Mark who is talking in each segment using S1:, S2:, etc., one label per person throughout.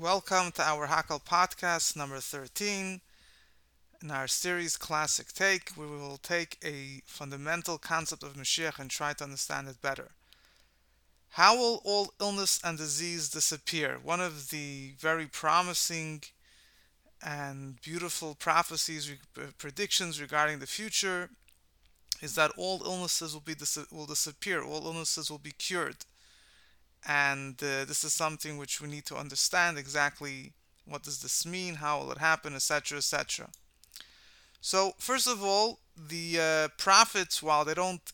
S1: Welcome to our Hakel podcast number 13. In our series Classic Take, we will take a fundamental concept of Mashiach and try to understand it better. How will all illness and disease disappear? One of the very promising and beautiful prophecies, uh, predictions regarding the future is that all illnesses will be will disappear, all illnesses will be cured and uh, this is something which we need to understand exactly what does this mean how will it happen etc etc so first of all the uh, prophets while they don't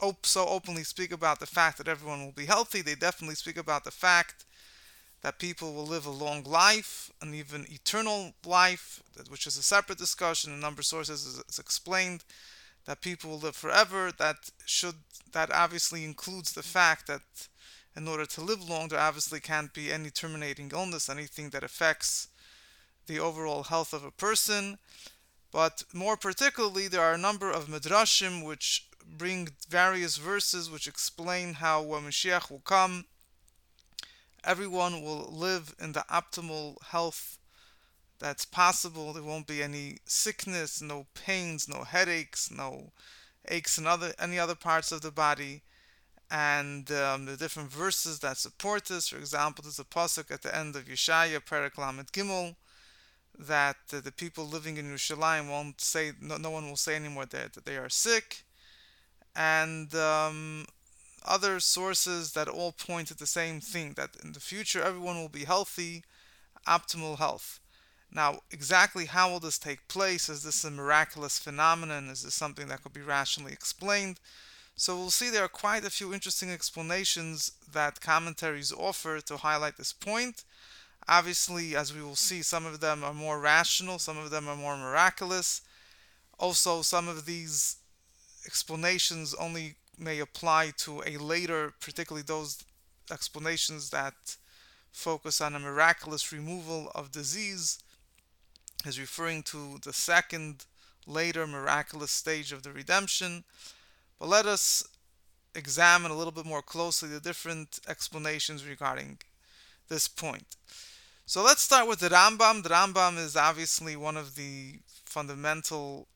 S1: op- so openly speak about the fact that everyone will be healthy they definitely speak about the fact that people will live a long life and even eternal life which is a separate discussion in number of sources it's explained that people will live forever that should that obviously includes the fact that in order to live long, there obviously can't be any terminating illness, anything that affects the overall health of a person. But more particularly, there are a number of midrashim which bring various verses which explain how when Mashiach will come, everyone will live in the optimal health that's possible. There won't be any sickness, no pains, no headaches, no aches in other any other parts of the body and um, the different verses that support this. For example, there's a pasuk at the end of Yeshaya, Perek Lamed Gimel, that uh, the people living in Yerushalayim won't say, no, no one will say anymore that, that they are sick, and um, other sources that all point at the same thing that in the future everyone will be healthy, optimal health. Now, exactly how will this take place? Is this a miraculous phenomenon? Is this something that could be rationally explained? So we'll see there are quite a few interesting explanations that commentaries offer to highlight this point. Obviously, as we will see, some of them are more rational, some of them are more miraculous. Also, some of these explanations only may apply to a later, particularly those explanations that focus on a miraculous removal of disease, is referring to the second, later miraculous stage of the redemption. But let us examine a little bit more closely the different explanations regarding this point. So let's start with the Rambam. The Rambam is obviously one of the fundamental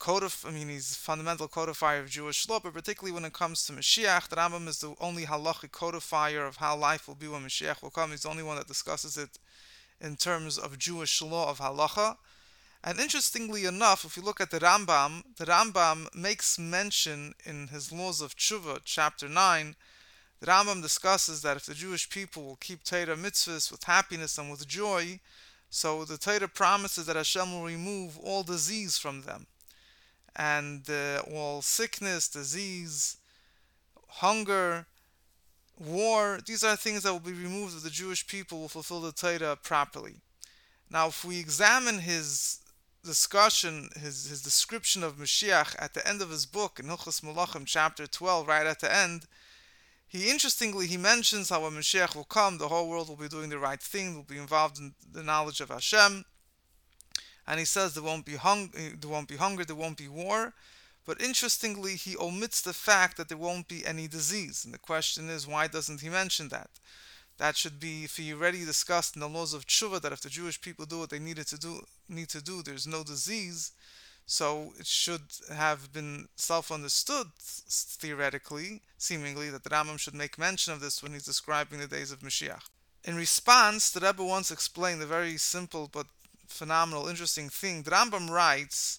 S1: codif- I mean, he's fundamental codifier of Jewish law, but particularly when it comes to Mashiach, the Rambam is the only halachic codifier of how life will be when Mashiach will come. He's the only one that discusses it in terms of Jewish law of halacha. And interestingly enough, if you look at the Rambam, the Rambam makes mention in his Laws of Tshuva, chapter 9, the Rambam discusses that if the Jewish people will keep Torah mitzvahs with happiness and with joy, so the Torah promises that Hashem will remove all disease from them, and uh, all sickness, disease, hunger, war. These are things that will be removed if the Jewish people will fulfill the Torah properly. Now, if we examine his discussion, his, his description of Mashiach at the end of his book in Hilchos Malachim, chapter 12, right at the end, he interestingly he mentions how when Mashiach will come, the whole world will be doing the right thing, will be involved in the knowledge of Hashem, and he says there won't be hung, there won't be hunger, there won't be war. But interestingly, he omits the fact that there won't be any disease. And the question is, why doesn't he mention that? That should be if he already discussed in the laws of tshuva that if the Jewish people do what they needed to do need to do, there's no disease. So it should have been self-understood theoretically, seemingly, that the Rambam should make mention of this when he's describing the days of Mashiach. In response, the Rebbe once explained a very simple but phenomenal, interesting thing. The Rambam writes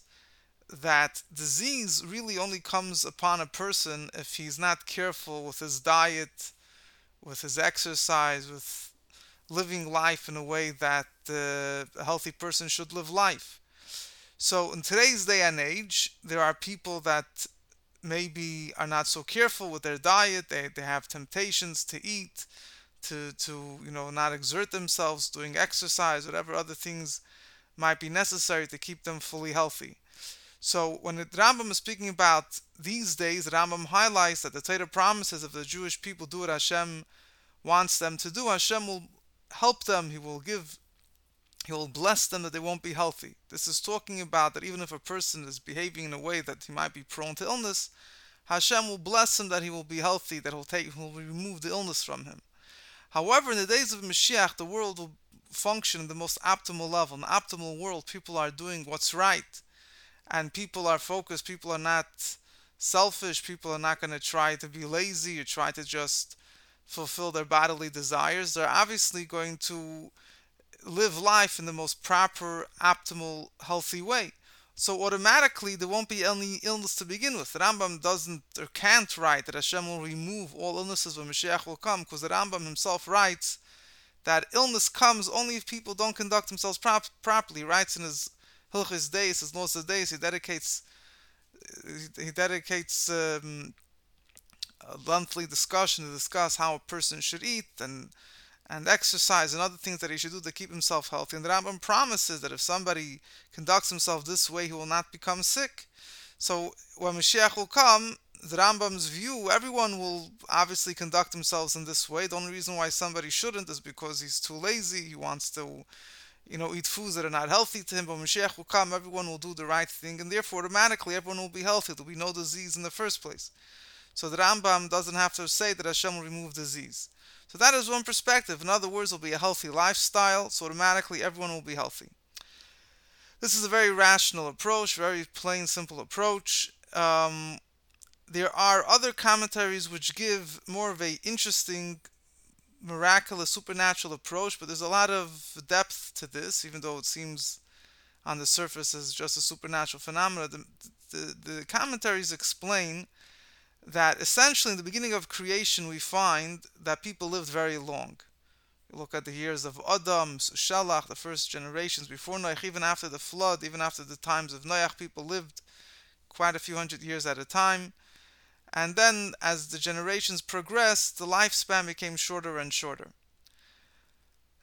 S1: that disease really only comes upon a person if he's not careful with his diet, with his exercise, with living life in a way that uh, a healthy person should live life. So in today's day and age, there are people that maybe are not so careful with their diet. They, they have temptations to eat, to, to you know not exert themselves, doing exercise, whatever other things might be necessary to keep them fully healthy. So when the Rambam is speaking about these days, Rambam highlights that the Torah promises if the Jewish people do what Hashem wants them to do, Hashem will help them. He will give, He will bless them that they won't be healthy. This is talking about that even if a person is behaving in a way that he might be prone to illness, Hashem will bless him that he will be healthy, that he'll take, he will remove the illness from him. However, in the days of Mashiach, the world will function in the most optimal level. In the optimal world, people are doing what's right, and people are focused. People are not selfish. People are not going to try to be lazy or try to just fulfill their bodily desires. They're obviously going to live life in the most proper, optimal, healthy way. So automatically there won't be any illness to begin with. The Rambam doesn't or can't write that Hashem will remove all illnesses when Mashiach will come, because the Rambam himself writes that illness comes only if people don't conduct themselves prop- properly. Writes in his Hilchos Deos, his Laws of Days, he dedicates he dedicates um, a monthly discussion to discuss how a person should eat and and exercise and other things that he should do to keep himself healthy. And the Rambam promises that if somebody conducts himself this way, he will not become sick. So when Mashiach will come, the Rambam's view, everyone will obviously conduct themselves in this way. The only reason why somebody shouldn't is because he's too lazy. He wants to, you know, eat foods that are not healthy to him. But Mashiach will come, everyone will do the right thing, and therefore automatically everyone will be healthy. There'll be no disease in the first place. So the Rambam doesn't have to say that Hashem will remove disease. So that is one perspective. In other words, it'll be a healthy lifestyle, so automatically everyone will be healthy. This is a very rational approach, very plain, simple approach. Um, there are other commentaries which give more of a interesting, miraculous, supernatural approach, but there's a lot of depth to this, even though it seems on the surface as just a supernatural phenomenon. The, the, the commentaries explain that essentially in the beginning of creation we find that people lived very long. You look at the years of Adam, Shalach, the first generations before Noach, even after the flood, even after the times of Noach, people lived quite a few hundred years at a time. And then as the generations progressed, the lifespan became shorter and shorter.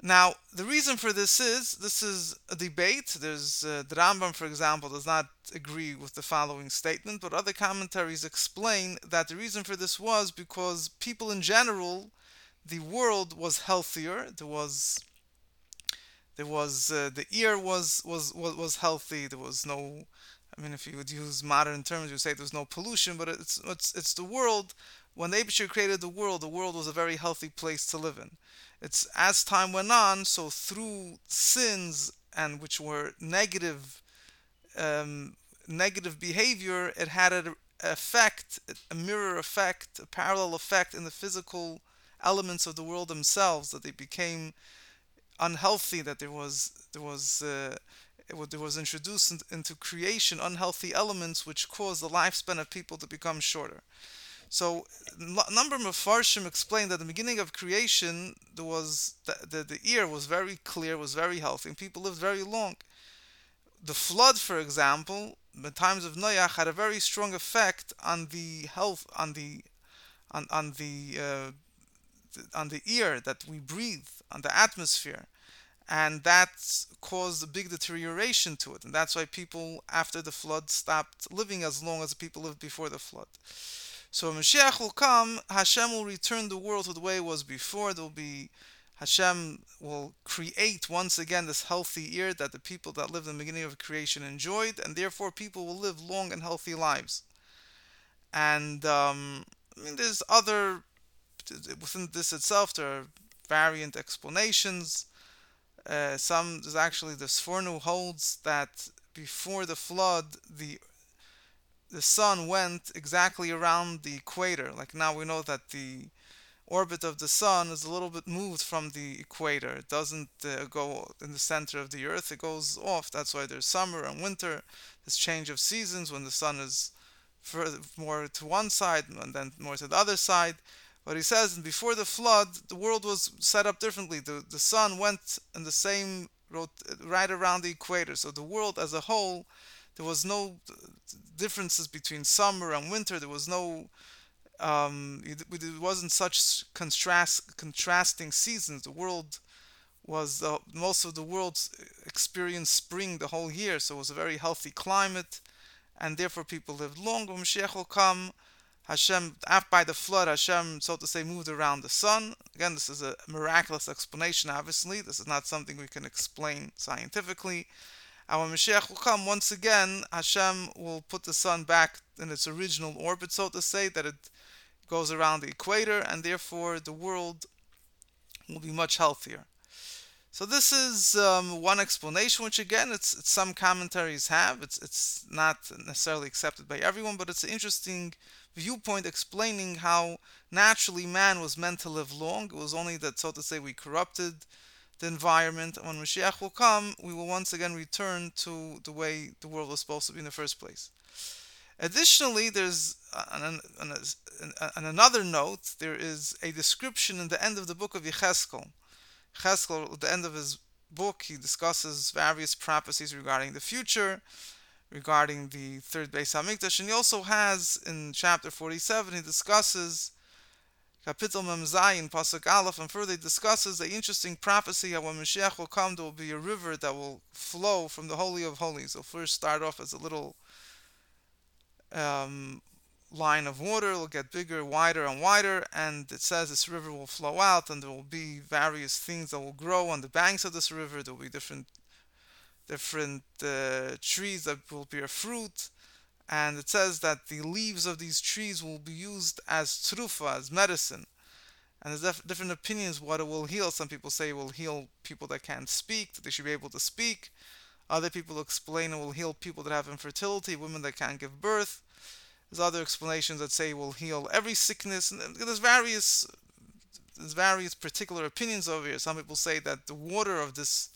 S1: Now, the reason for this is this is a debate. There's uh, the Rambam, for example, does not agree with the following statement, but other commentaries explain that the reason for this was because people in general, the world was healthier. There was there was uh, the ear was, was was was healthy. There was no, I mean, if you would use modern terms, you would say there's no pollution, but it's it's it's the world. When Aibershter created the world, the world was a very healthy place to live in it's as time went on, so through sins and which were negative, um, negative behavior, it had an effect, a mirror effect, a parallel effect in the physical elements of the world themselves, that they became unhealthy, that there was there was uh, there was introduced into creation unhealthy elements which caused the lifespan of people to become shorter. So, a number of Mefarshim explain that the beginning of creation, there was the, the, the ear was very clear, was very healthy, and people lived very long. The flood, for example, the times of Noach had a very strong effect on the health, on the, on, on the, uh, on the ear that we breathe, on the atmosphere and that caused a big deterioration to it and that's why people after the flood stopped living as long as people lived before the flood so when Mashiach will come, Hashem will return the world to the way it was before. There will be Hashem will create once again this healthy ear that the people that lived in the beginning of creation enjoyed, and therefore people will live long and healthy lives. And um, I mean, there's other within this itself. There are variant explanations. Uh, some actually the Sforno holds that before the flood, the the sun went exactly around the equator. Like now we know that the orbit of the sun is a little bit moved from the equator. It doesn't uh, go in the center of the earth, it goes off. That's why there's summer and winter, this change of seasons when the sun is further, more to one side and then more to the other side. But he says before the flood, the world was set up differently. The, the sun went in the same right around the equator. So the world as a whole there was no differences between summer and winter. There was no um, it, it, wasn't such contrast contrasting seasons. The world was uh, most of the world experienced spring the whole year, so it was a very healthy climate, and therefore people lived long. Mashiach will come, Hashem, by the flood, Hashem, so to say, moved around the sun. Again, this is a miraculous explanation. Obviously, this is not something we can explain scientifically. When Mashiach will come, once again, Hashem will put the sun back in its original orbit, so to say, that it goes around the equator, and therefore the world will be much healthier. So this is um, one explanation, which again, it's, it's, some commentaries have. It's it's not necessarily accepted by everyone, but it's an interesting viewpoint explaining how naturally man was meant to live long. It was only that, so to say, we corrupted the environment. And when Mashiach will come, we will once again return to the way the world was supposed to be in the first place. Additionally, there's uh, on, another note, there is a description in the end of the book of Yecheskel. Yecheskel, at the end of his book, he discusses various prophecies regarding the future, regarding the third Beis Hamikdash, and he also has in chapter 47 he discusses Kapitel Mem Zayin Pasuk Aleph, and further discusses the interesting prophecy how when Mashiach will come, there will be a river that will flow from the Holy of Holies. It'll first start off as a little um, line of water, it'll get bigger, wider, and wider, and it says this river will flow out, and there will be various things that will grow on the banks of this river. There will be different different uh, trees that will bear fruit, and it says that the leaves of these trees will be used as trufa, as medicine. And there's def- different opinions what it will heal. Some people say it will heal people that can't speak, that they should be able to speak. Other people explain it will heal people that have infertility, women that can't give birth. There's other explanations that say it will heal every sickness. And there's various there's various particular opinions over here. Some people say that the water of this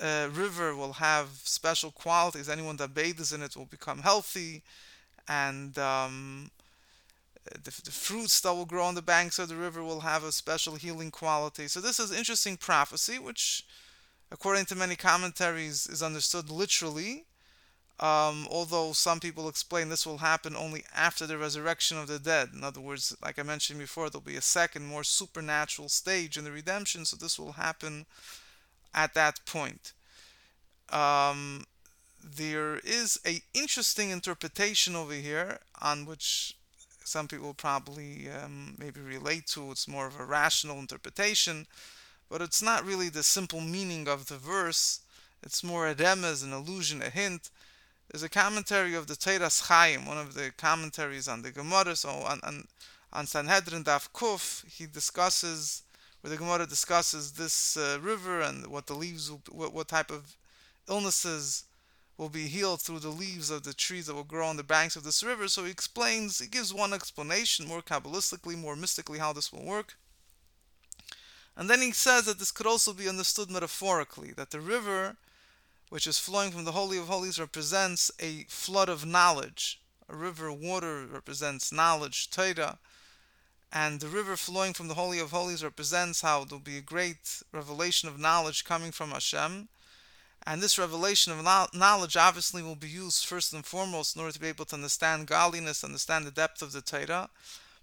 S1: uh, river will have special qualities. Anyone that bathes in it will become healthy, and um, the, the, fruits that will grow on the banks of the river will have a special healing quality. So this is interesting prophecy, which, according to many commentaries, is understood literally. Um, although some people explain this will happen only after the resurrection of the dead. In other words, like I mentioned before, there'll be a second, more supernatural stage in the redemption. So this will happen at that point. Um, there is a interesting interpretation over here on which some people probably um, maybe relate to. It's more of a rational interpretation, but it's not really the simple meaning of the verse. It's more a remez, an allusion, a hint. There's a commentary of the Toras Chaim, one of the commentaries on the Gemara, so on, on, on Sanhedrin Daf Kuf, he discusses where the Gemara discusses this uh, river and what the leaves, will, what, what type of illnesses will be healed through the leaves of the trees that will grow on the banks of this river. So he explains, he gives one explanation, more Kabbalistically, more mystically, how this will work. And then he says that this could also be understood metaphorically, that the river, which is flowing from the Holy of Holies, represents a flood of knowledge. A river water represents knowledge, Torah and the river flowing from the Holy of Holies represents how there will be a great revelation of knowledge coming from Hashem. And this revelation of knowledge obviously will be used first and foremost in order to be able to understand godliness, understand the depth of the Torah.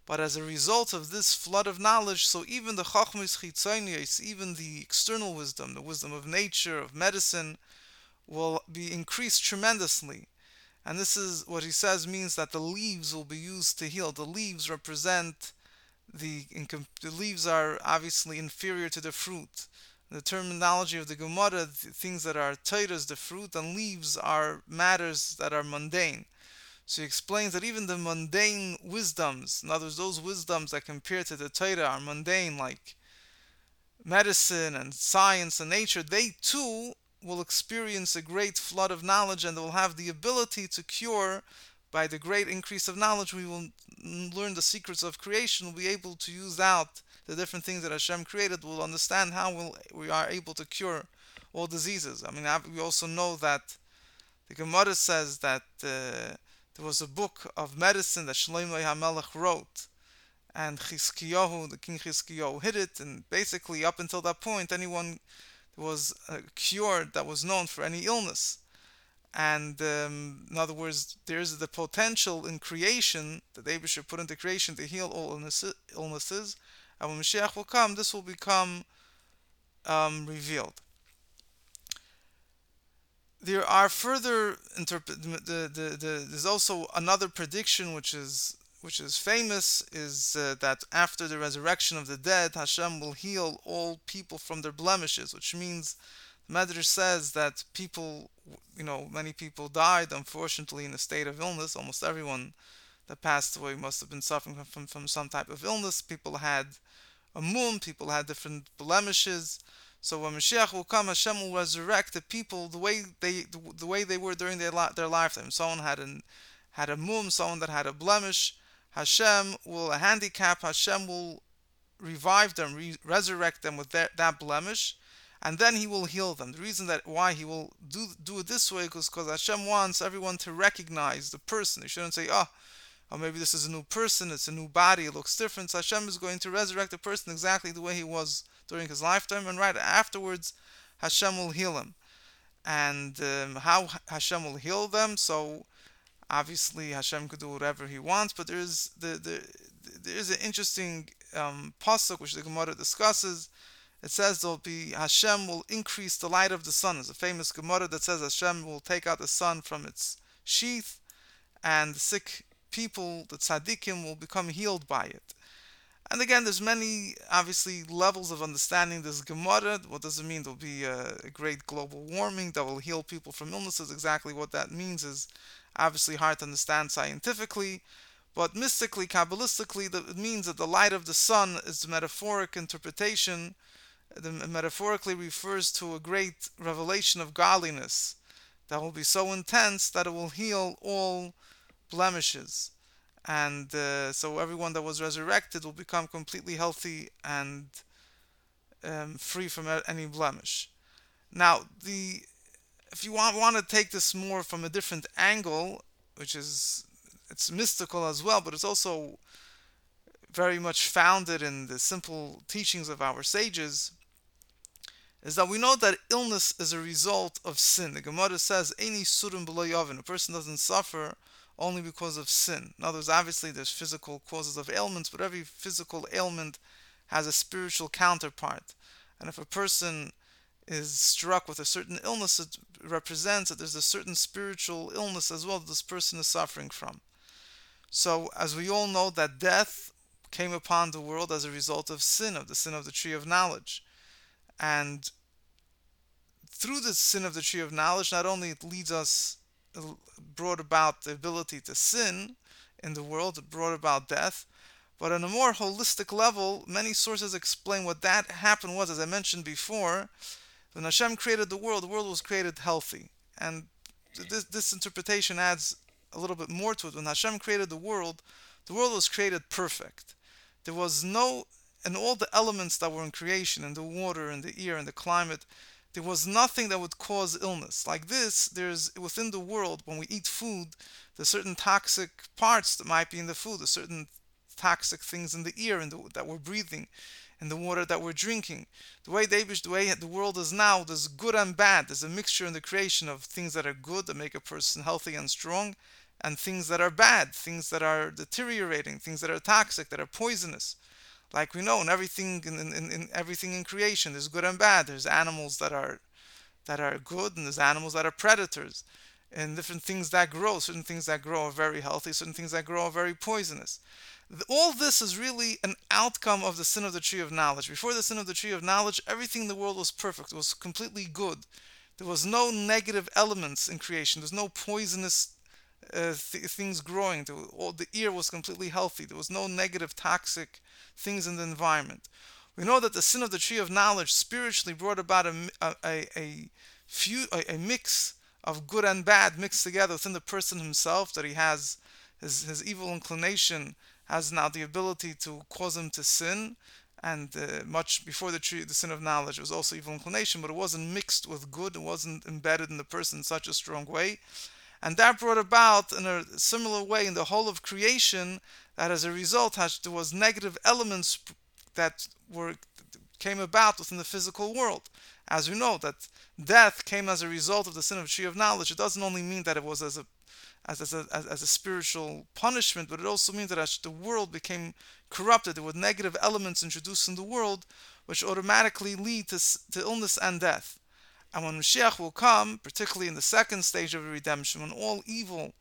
S1: But as a result of this flood of knowledge, so even the Chachmis Chitzonius, even the external wisdom, the wisdom of nature, of medicine, will be increased tremendously. And this is what he says means that the leaves will be used to heal. The leaves represent the, the leaves are obviously inferior to the fruit. The terminology of the Gemara, the things that are Torahs, the fruit, and leaves are matters that are mundane. So he explains that even the mundane wisdoms, in other words, those wisdoms that compare to the Torah are mundane, like medicine and science and nature, they too will experience a great flood of knowledge and they will have the ability to cure by the great increase of knowledge, we will learn the secrets of creation. We'll be able to use out the different things that Hashem created. We'll understand how we'll, we are able to cure all diseases. I mean, we also know that the Gemara says that uh, there was a book of medicine that Shlomo HaMelech wrote, and Chizkiyahu, the king Chizkiyahu, hid it, and basically up until that point, anyone was uh, cured that was known for any illness. And um, in other words, there's the potential in creation that should put into creation to heal all illnesses. And when Mashiach will come, this will become um, revealed. There are further interpret. The, the, the, there's also another prediction which is which is famous is uh, that after the resurrection of the dead, Hashem will heal all people from their blemishes, which means Medrash says that people, you know, many people died, unfortunately, in a state of illness. Almost everyone that passed away must have been suffering from, from, from some type of illness. People had a mum, people had different blemishes. So when Mashiach will come, Hashem will resurrect the people the way they the way they were during their their lifetime. Someone had an had a mum, someone that had a blemish. Hashem will a handicap. Hashem will revive them, re- resurrect them with that blemish, and then He will heal them. The reason that why He will do do it this way is because Hashem wants everyone to recognize the person. They shouldn't say, "Oh, or maybe this is a new person, it's a new body, it looks different." So Hashem is going to resurrect the person exactly the way he was during his lifetime, and right afterwards, Hashem will heal him. And um, how Hashem will heal them? So obviously Hashem could do whatever He wants, but there's the, the there is an interesting um, pasuk which the Gemara discusses. It says there'll be Hashem will increase the light of the sun. There's a famous Gemara that says Hashem will take out the sun from its sheath, and the sick people, the tzaddikim, will become healed by it. And again, there's many, obviously, levels of understanding this Gemara. What does it mean? There'll be a, a, great global warming that will heal people from illnesses. Exactly what that means is obviously hard to understand scientifically. But mystically, Kabbalistically, it means that the light of the sun is the metaphoric interpretation. The metaphorically refers to a great revelation of godliness that will be so intense that it will heal all blemishes and uh, so everyone that was resurrected will become completely healthy and um, free from any blemish. Now, the if you want want to take this more from a different angle, which is it's mystical as well, but it's also very much founded in the simple teachings of our sages, is that we know that illness is a result of sin. The Gemara says, "Ein yesurim b'lo A person doesn't suffer only because of sin. In other words, obviously there's physical causes of ailments, but every physical ailment has a spiritual counterpart. And if a person is struck with a certain illness, it represents that there's a certain spiritual illness as well that this person is suffering from. So, as we all know, that death came upon the world as a result of sin, of the sin of the tree of knowledge. And through the sin of the tree of knowledge, not only it leads us brought about the ability to sin in the world, it brought about death. But on a more holistic level, many sources explain what that happened was, as I mentioned before, when Hashem created the world, the world was created healthy. And this, this interpretation adds a little bit more to it. When Hashem created the world, the world was created perfect. There was no, and all the elements that were in creation, and the water, and the air, and the climate, there was nothing that would cause illness. Like this, there's within the world, when we eat food, there's certain toxic parts that might be in the food, there's certain toxic things in the air that we're breathing, and the water that we're drinking. The way the way the world is now, there's good and bad. There's a mixture in the creation of things that are good that make a person healthy and strong, and things that are bad, things that are deteriorating, things that are toxic, that are poisonous like we know in everything in, in, in, everything in creation there's good and bad. There's animals that are that are good and there's animals that are predators. And different things that grow certain things that grow are very healthy certain things that grow are very poisonous. All this is really an outcome of the sin of the tree of knowledge. Before the sin of the tree of knowledge everything in the world was perfect it was completely good. There was no negative elements in creation. There's no poisonous uh, th- things growing. The, all, the ear was completely healthy. There was no negative, toxic things in the environment. We know that the sin of the tree of knowledge spiritually brought about a, a, a, few, a, a mix of good and bad mixed together within the person himself, that he has his, his evil inclination has now the ability to cause him to sin. And uh, much before the tree, the sin of knowledge, it was also evil inclination, but it wasn't mixed with good. It wasn't embedded in the person in such a strong way and that brought about, in a similar way, in the whole of creation, that as a result, there was negative elements that were came about within the physical world. As we know, that death came as a result of the sin of the tree of knowledge. It doesn't only mean that it was as a as, as, a, as, a spiritual punishment, but it also means that as the world became corrupted, there were negative elements introduced in the world, which automatically lead to, to illness and death. And when Mashiach will come, particularly in the second stage of redemption, when all evil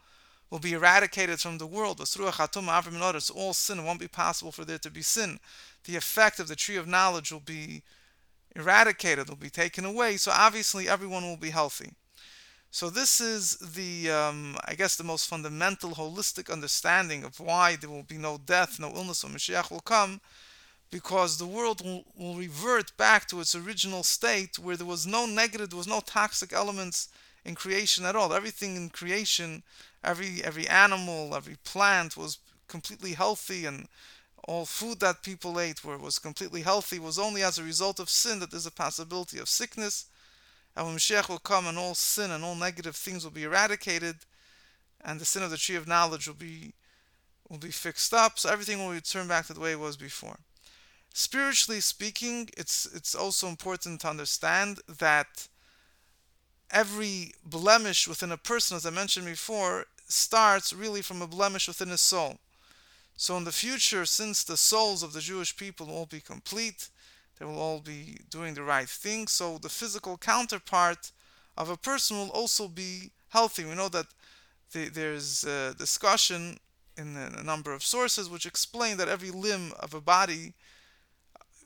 S1: will be eradicated from the world, all sin, it won't be possible for there to be sin. The effect of the tree of knowledge will be eradicated, will be taken away, so obviously everyone will be healthy. So this is the, um, I guess, the most fundamental, holistic understanding of why there will be no death, no illness when Mashiach will come. Because the world will, will revert back to its original state where there was no negative, there was no toxic elements in creation at all. Everything in creation, every every animal, every plant was completely healthy and all food that people ate were was completely healthy was only as a result of sin that there's a possibility of sickness. And when Mashiach will come and all sin and all negative things will be eradicated and the sin of the tree of knowledge will be will be fixed up, so everything will return back to the way it was before. Spiritually speaking, it's it's also important to understand that every blemish within a person, as I mentioned before, starts really from a blemish within his soul. So in the future, since the souls of the Jewish people will be complete, they will all be doing the right thing, so the physical counterpart of a person will also be healthy. We know that the, there's a discussion in a number of sources which explain that every limb of a body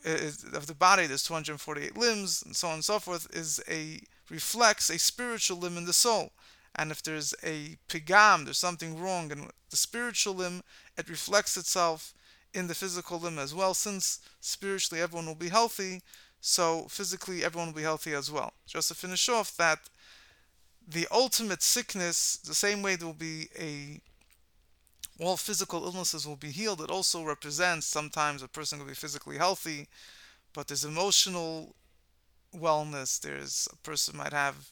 S1: is, of the body, there's 248 limbs, and so on and so forth, is a reflects a spiritual limb in the soul. And if there's a pigam, there's something wrong in the spiritual limb, it reflects itself in the physical limb as well. Since spiritually everyone will be healthy, so physically everyone will be healthy as well. Just to finish off that the ultimate sickness, the same way there will be a all physical illnesses will be healed. It also represents sometimes a person will be physically healthy, but there's emotional wellness. There's a person might have,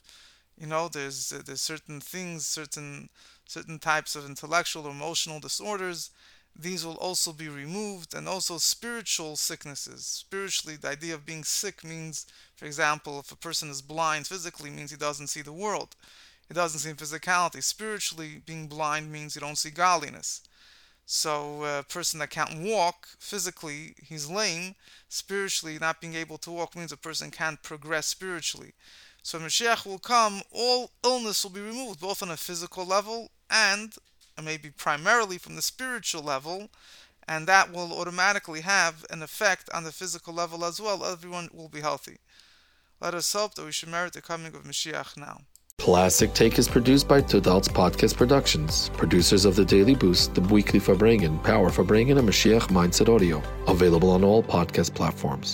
S1: you know, there's there's certain things, certain certain types of intellectual or emotional disorders. These will also be removed, and also spiritual sicknesses. Spiritually, the idea of being sick means, for example, if a person is blind physically, means he doesn't see the world. It doesn't seem physicality. Spiritually, being blind means you don't see godliness. So uh, a person that can't walk physically, he's lame. Spiritually, not being able to walk means a person can't progress spiritually. So Mashiach will come, all illness will be removed, both on a physical level and uh, maybe primarily from the spiritual level, and that will automatically have an effect on the physical level as well. Everyone will be healthy. Let us hope that we should merit the coming of Mashiach now.
S2: Classic Take is produced by Tudal's Podcast Productions, producers of The Daily Boost, The Weekly Farbrengen, Power Farbrengen, and Mashiach Mindset Audio. Available on all podcast platforms.